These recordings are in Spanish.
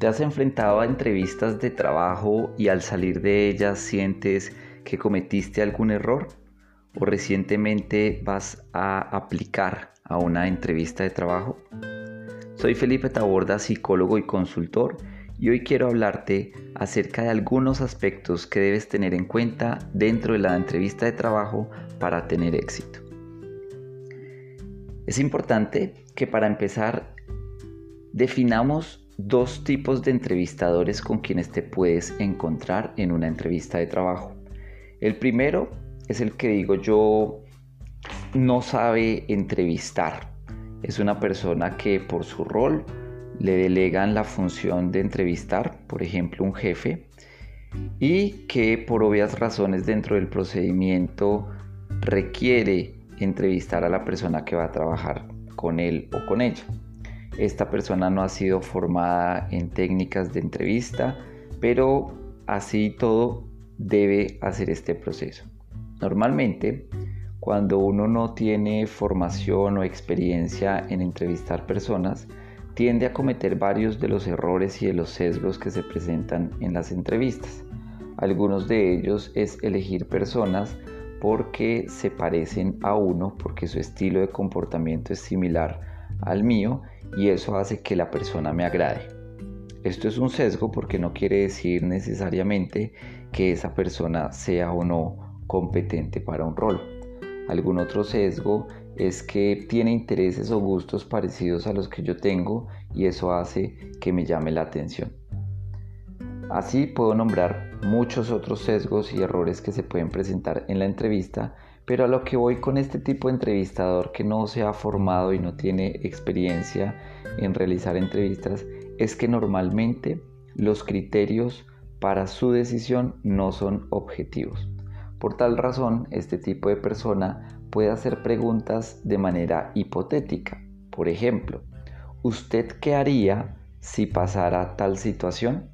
¿Te has enfrentado a entrevistas de trabajo y al salir de ellas sientes que cometiste algún error? ¿O recientemente vas a aplicar a una entrevista de trabajo? Soy Felipe Taborda, psicólogo y consultor, y hoy quiero hablarte acerca de algunos aspectos que debes tener en cuenta dentro de la entrevista de trabajo para tener éxito. Es importante que para empezar definamos dos tipos de entrevistadores con quienes te puedes encontrar en una entrevista de trabajo. El primero es el que digo yo no sabe entrevistar. Es una persona que por su rol le delegan la función de entrevistar, por ejemplo un jefe, y que por obvias razones dentro del procedimiento requiere entrevistar a la persona que va a trabajar con él o con ella. Esta persona no ha sido formada en técnicas de entrevista, pero así todo debe hacer este proceso. Normalmente, cuando uno no tiene formación o experiencia en entrevistar personas, tiende a cometer varios de los errores y de los sesgos que se presentan en las entrevistas. Algunos de ellos es elegir personas porque se parecen a uno, porque su estilo de comportamiento es similar al mío y eso hace que la persona me agrade. Esto es un sesgo porque no quiere decir necesariamente que esa persona sea o no competente para un rol. Algún otro sesgo es que tiene intereses o gustos parecidos a los que yo tengo y eso hace que me llame la atención. Así puedo nombrar muchos otros sesgos y errores que se pueden presentar en la entrevista pero a lo que voy con este tipo de entrevistador que no se ha formado y no tiene experiencia en realizar entrevistas es que normalmente los criterios para su decisión no son objetivos. Por tal razón, este tipo de persona puede hacer preguntas de manera hipotética. Por ejemplo, ¿usted qué haría si pasara tal situación?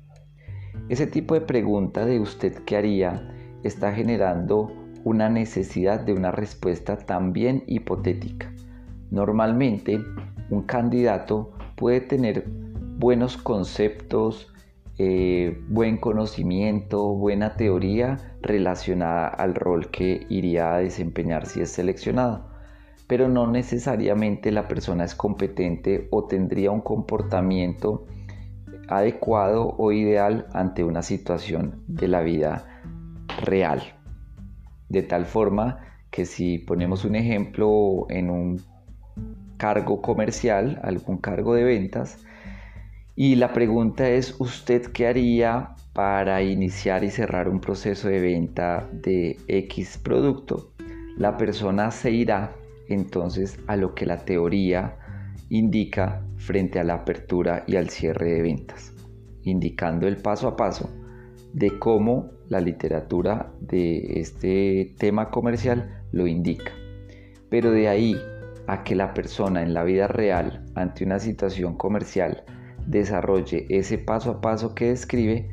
Ese tipo de pregunta de usted qué haría está generando una necesidad de una respuesta también hipotética. Normalmente, un candidato puede tener buenos conceptos, eh, buen conocimiento, buena teoría relacionada al rol que iría a desempeñar si es seleccionado, pero no necesariamente la persona es competente o tendría un comportamiento adecuado o ideal ante una situación de la vida real. De tal forma que si ponemos un ejemplo en un cargo comercial, algún cargo de ventas, y la pregunta es, ¿usted qué haría para iniciar y cerrar un proceso de venta de X producto? La persona se irá entonces a lo que la teoría indica frente a la apertura y al cierre de ventas, indicando el paso a paso de cómo la literatura de este tema comercial lo indica. Pero de ahí a que la persona en la vida real, ante una situación comercial, desarrolle ese paso a paso que describe,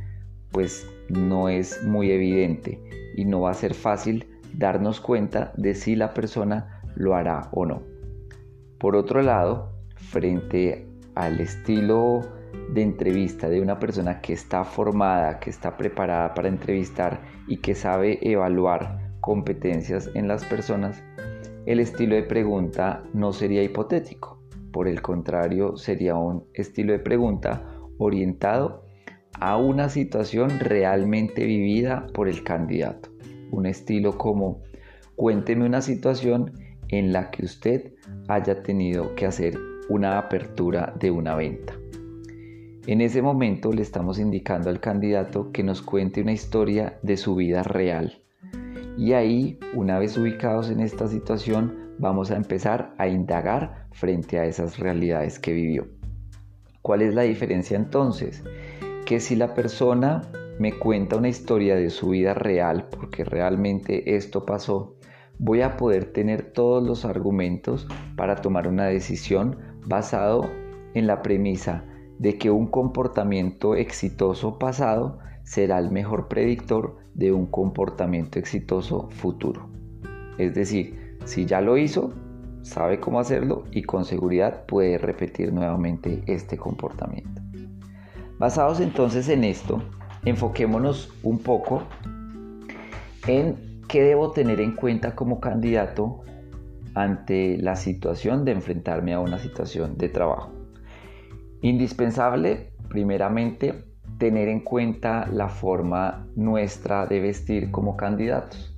pues no es muy evidente y no va a ser fácil darnos cuenta de si la persona lo hará o no. Por otro lado, frente al estilo de entrevista de una persona que está formada, que está preparada para entrevistar y que sabe evaluar competencias en las personas, el estilo de pregunta no sería hipotético. Por el contrario, sería un estilo de pregunta orientado a una situación realmente vivida por el candidato. Un estilo como cuénteme una situación en la que usted haya tenido que hacer una apertura de una venta. En ese momento le estamos indicando al candidato que nos cuente una historia de su vida real. Y ahí, una vez ubicados en esta situación, vamos a empezar a indagar frente a esas realidades que vivió. ¿Cuál es la diferencia entonces? Que si la persona me cuenta una historia de su vida real, porque realmente esto pasó, voy a poder tener todos los argumentos para tomar una decisión basado en la premisa de que un comportamiento exitoso pasado será el mejor predictor de un comportamiento exitoso futuro. Es decir, si ya lo hizo, sabe cómo hacerlo y con seguridad puede repetir nuevamente este comportamiento. Basados entonces en esto, enfoquémonos un poco en qué debo tener en cuenta como candidato ante la situación de enfrentarme a una situación de trabajo. Indispensable, primeramente, tener en cuenta la forma nuestra de vestir como candidatos.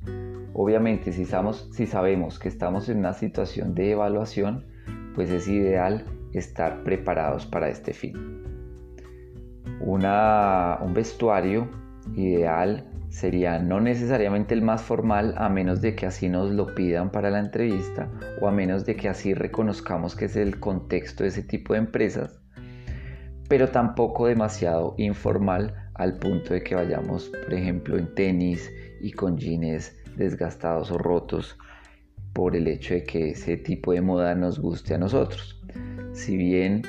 Obviamente, si, sabemos que estamos en una situación de evaluación, pues es ideal estar preparados para este fin. un vestuario ideal sería no necesariamente el más formal a menos de que así nos lo pidan para la entrevista o a menos de que así reconozcamos que es el contexto de ese tipo de empresas, pero tampoco demasiado informal al punto de que vayamos, por ejemplo, en tenis y con jeans desgastados o rotos por el hecho de que ese tipo de moda nos guste a nosotros. Si bien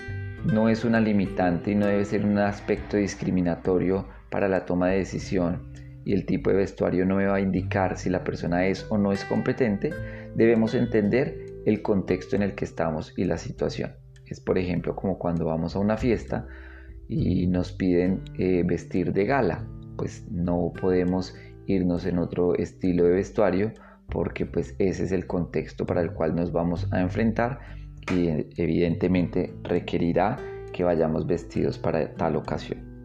no es una limitante y no debe ser un aspecto discriminatorio para la toma de decisión, y el tipo de vestuario no me va a indicar si la persona es o no es competente, debemos entender el contexto en el que estamos y la situación. Es por ejemplo como cuando vamos a una fiesta y nos piden eh, vestir de gala, pues no podemos irnos en otro estilo de vestuario porque pues ese es el contexto para el cual nos vamos a enfrentar y evidentemente requerirá que vayamos vestidos para tal ocasión.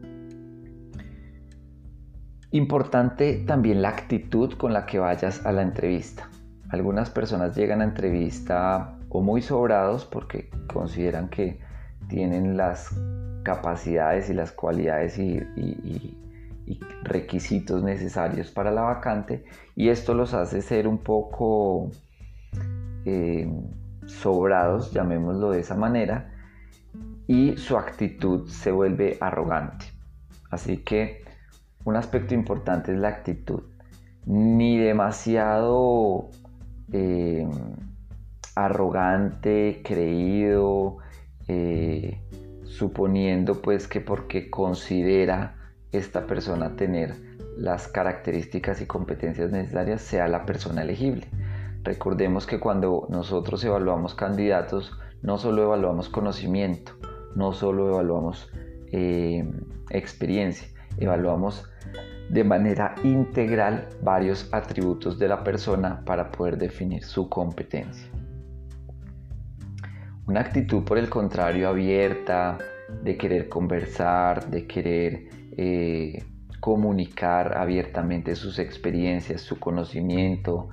Importante también la actitud con la que vayas a la entrevista. Algunas personas llegan a entrevista o muy sobrados porque consideran que tienen las capacidades y las cualidades y, requisitos necesarios para la vacante y esto los hace ser un poco eh, sobrados, llamémoslo de esa manera, y su actitud se vuelve arrogante. Así que un aspecto importante es la actitud. Ni demasiado eh, arrogante, creído, eh, suponiendo pues que porque considera esta persona tener las características y competencias necesarias sea la persona elegible. Recordemos que cuando nosotros evaluamos candidatos, no solo evaluamos conocimiento, no solo evaluamos eh, experiencia, evaluamos de manera integral varios atributos de la persona para poder definir su competencia. Una actitud, por el contrario, abierta, de querer conversar, de querer eh, comunicar abiertamente sus experiencias, su conocimiento,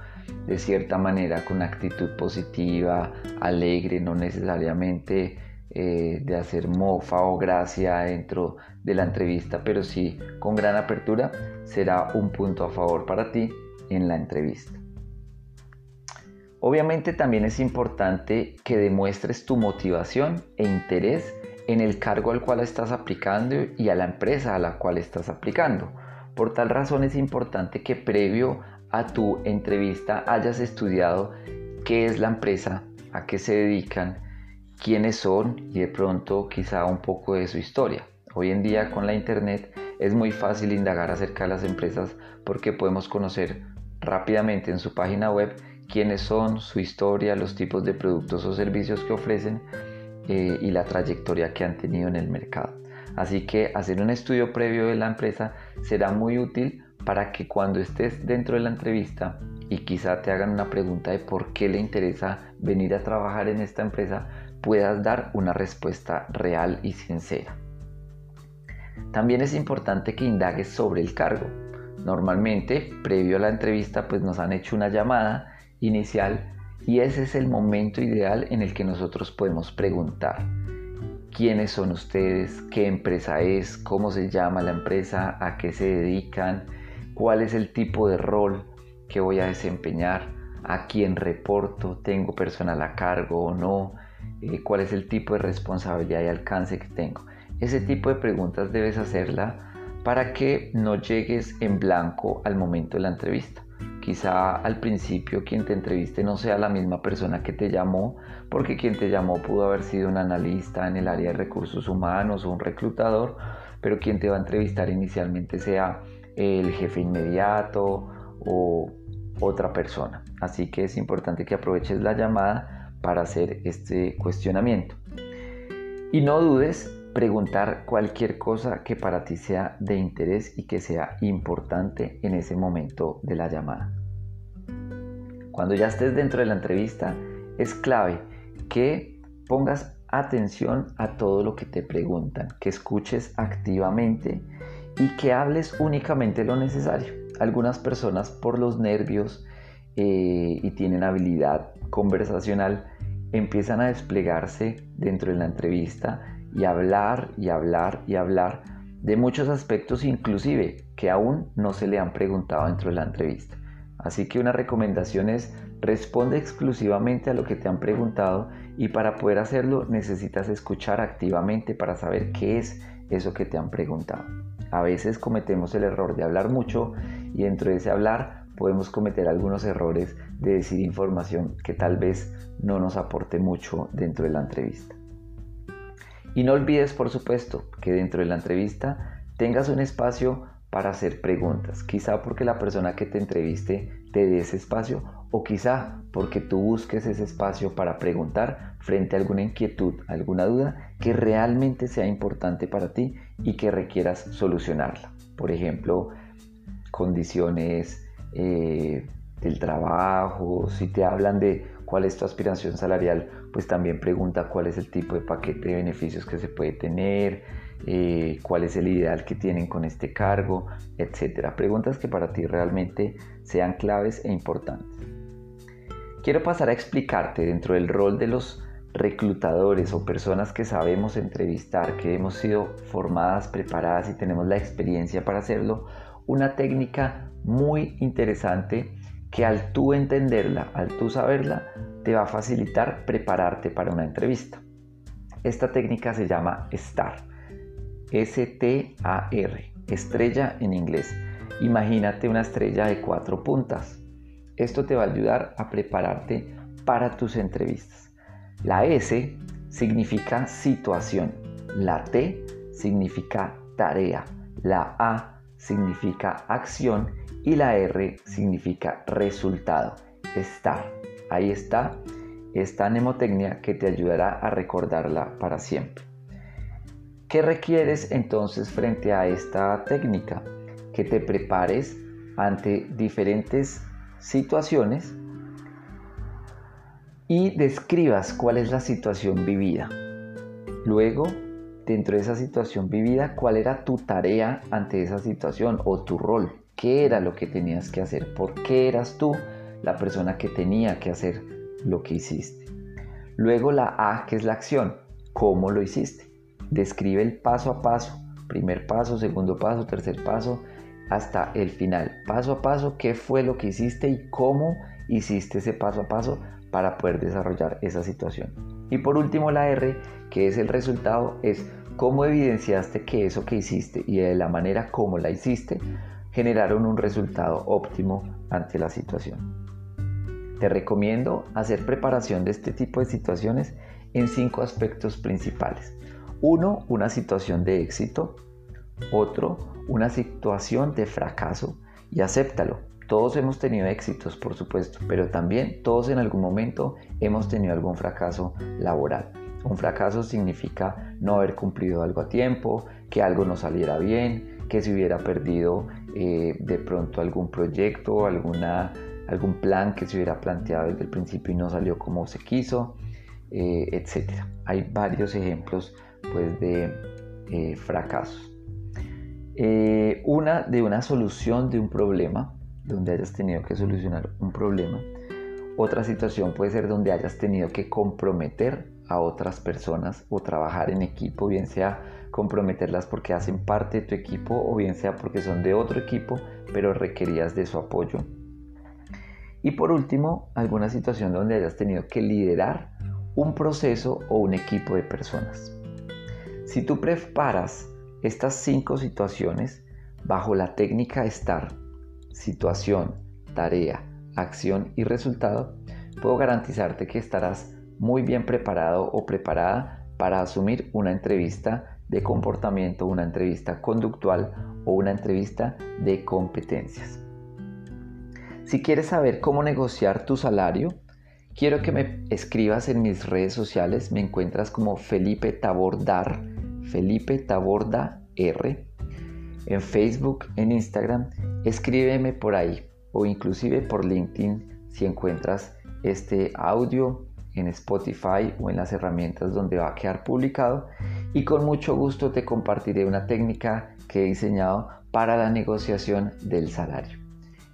de cierta manera con actitud positiva, alegre, no necesariamente eh, de hacer mofa o gracia dentro de la entrevista, pero sí con gran apertura, será un punto a favor para ti en la entrevista. Obviamente también es importante que demuestres tu motivación e interés en el cargo al cual estás aplicando y a la empresa a la cual estás aplicando. Por tal razón es importante que previo a tu entrevista hayas estudiado qué es la empresa, a qué se dedican, quiénes son y de pronto quizá un poco de su historia. Hoy en día con la internet es muy fácil indagar acerca de las empresas porque podemos conocer rápidamente en su página web quiénes son, su historia, los tipos de productos o servicios que ofrecen eh, y la trayectoria que han tenido en el mercado. Así que hacer un estudio previo de la empresa será muy útil para que cuando estés dentro de la entrevista y quizá te hagan una pregunta de por qué le interesa venir a trabajar en esta empresa, puedas dar una respuesta real y sincera. También es importante que indagues sobre el cargo. Normalmente, previo a la entrevista, pues nos han hecho una llamada inicial y ese es el momento ideal en el que nosotros podemos preguntar quiénes son ustedes, qué empresa es, cómo se llama la empresa, a qué se dedican, cuál es el tipo de rol que voy a desempeñar, a quién reporto, tengo personal a cargo o no, eh, cuál es el tipo de responsabilidad y alcance que tengo. Ese tipo de preguntas debes hacerla para que no llegues en blanco al momento de la entrevista. Quizá al principio quien te entreviste no sea la misma persona que te llamó, porque quien te llamó pudo haber sido un analista en el área de recursos humanos o un reclutador, pero quien te va a entrevistar inicialmente sea el jefe inmediato o otra persona. Así que es importante que aproveches la llamada para hacer este cuestionamiento. Y no dudes preguntar cualquier cosa que para ti sea de interés y que sea importante en ese momento de la llamada. Cuando ya estés dentro de la entrevista, es clave que pongas atención a todo lo que te preguntan, que escuches activamente y que hables únicamente lo necesario. Algunas personas por los nervios eh, y tienen habilidad conversacional empiezan a desplegarse dentro de la entrevista y hablar y hablar y hablar de muchos aspectos inclusive que aún no se le han preguntado dentro de la entrevista. Así que una recomendación es responde exclusivamente a lo que te han preguntado y para poder hacerlo necesitas escuchar activamente para saber qué es eso que te han preguntado. A veces cometemos el error de hablar mucho y dentro de ese hablar podemos cometer algunos errores de decir información que tal vez no nos aporte mucho dentro de la entrevista. Y no olvides, por supuesto, que dentro de la entrevista tengas un espacio para hacer preguntas, quizá porque la persona que te entreviste te dé ese espacio o quizá porque tú busques ese espacio para preguntar frente a alguna inquietud, alguna duda que realmente sea importante para ti y que requieras solucionarla. Por ejemplo, condiciones eh, del trabajo, si te hablan de cuál es tu aspiración salarial, pues también pregunta cuál es el tipo de paquete de beneficios que se puede tener, eh, cuál es el ideal que tienen con este cargo, etcétera. Preguntas que para ti realmente sean claves e importantes. Quiero pasar a explicarte dentro del rol de los reclutadores o personas que sabemos entrevistar, que hemos sido formadas, preparadas y tenemos la experiencia para hacerlo, una técnica muy interesante que al tú entenderla, al tú saberla, te va a facilitar prepararte para una entrevista. Esta técnica se llama STAR. S-T-A-R. Estrella en inglés. Imagínate una estrella de cuatro puntas. Esto te va a ayudar a prepararte para tus entrevistas. La S significa situación. La T significa tarea. La A significa acción y la R significa resultado, estar. Ahí está esta mnemotecnia que te ayudará a recordarla para siempre. ¿Qué requieres entonces frente a esta técnica? Que te prepares ante diferentes situaciones y describas cuál es la situación vivida. Luego, dentro de esa situación vivida, cuál era tu tarea ante esa situación o tu rol qué era lo que tenías que hacer, por qué eras tú la persona que tenía que hacer lo que hiciste. Luego la A, que es la acción, cómo lo hiciste. Describe el paso a paso, primer paso, segundo paso, tercer paso, hasta el final. Paso a paso, qué fue lo que hiciste y cómo hiciste ese paso a paso para poder desarrollar esa situación. Y por último la R, que es el resultado, es cómo evidenciaste que eso que hiciste y de la manera como la hiciste generaron un resultado óptimo ante la situación. Te recomiendo hacer preparación de este tipo de situaciones en cinco aspectos principales. Uno, una situación de éxito. Otro, una situación de fracaso. Y acéptalo. Todos hemos tenido éxitos, por supuesto, pero también todos en algún momento hemos tenido algún fracaso laboral. Un fracaso significa no haber cumplido algo a tiempo, que algo no saliera bien, que se hubiera perdido eh, de pronto algún proyecto, alguna, algún plan que se hubiera planteado desde el principio y no salió como se quiso, eh, etc. Hay varios ejemplos pues, de eh, fracasos. una de una solución de un problema, donde hayas tenido que solucionar un problema. Otra situación puede ser donde hayas tenido que comprometer a otras personas o trabajar en equipo, bien sea comprometerlas porque hacen parte de tu equipo o bien sea porque son de otro equipo, pero requerías de su apoyo. Y por último, alguna situación donde hayas tenido que liderar un proceso o un equipo de personas. Si tú preparas estas cinco situaciones bajo la técnica STAR, situación, tarea, acción y resultado, puedo garantizarte que estarás muy bien preparado o preparada para asumir una entrevista de comportamiento, una entrevista conductual o una entrevista de competencias. Si quieres saber cómo negociar tu salario, quiero que me escribas en mis redes sociales. Me encuentras como Felipe Tabor Dar, Felipe Taborda R. En Facebook, en Instagram, escríbeme por ahí o inclusive por LinkedIn si encuentras este audio en Spotify o en las herramientas donde va a quedar publicado y con mucho gusto te compartiré una técnica que he diseñado para la negociación del salario.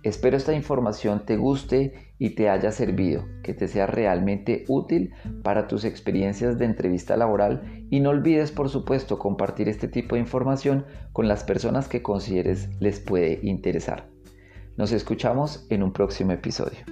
Espero esta información te guste y te haya servido, que te sea realmente útil para tus experiencias de entrevista laboral y no olvides por supuesto compartir este tipo de información con las personas que consideres les puede interesar. Nos escuchamos en un próximo episodio.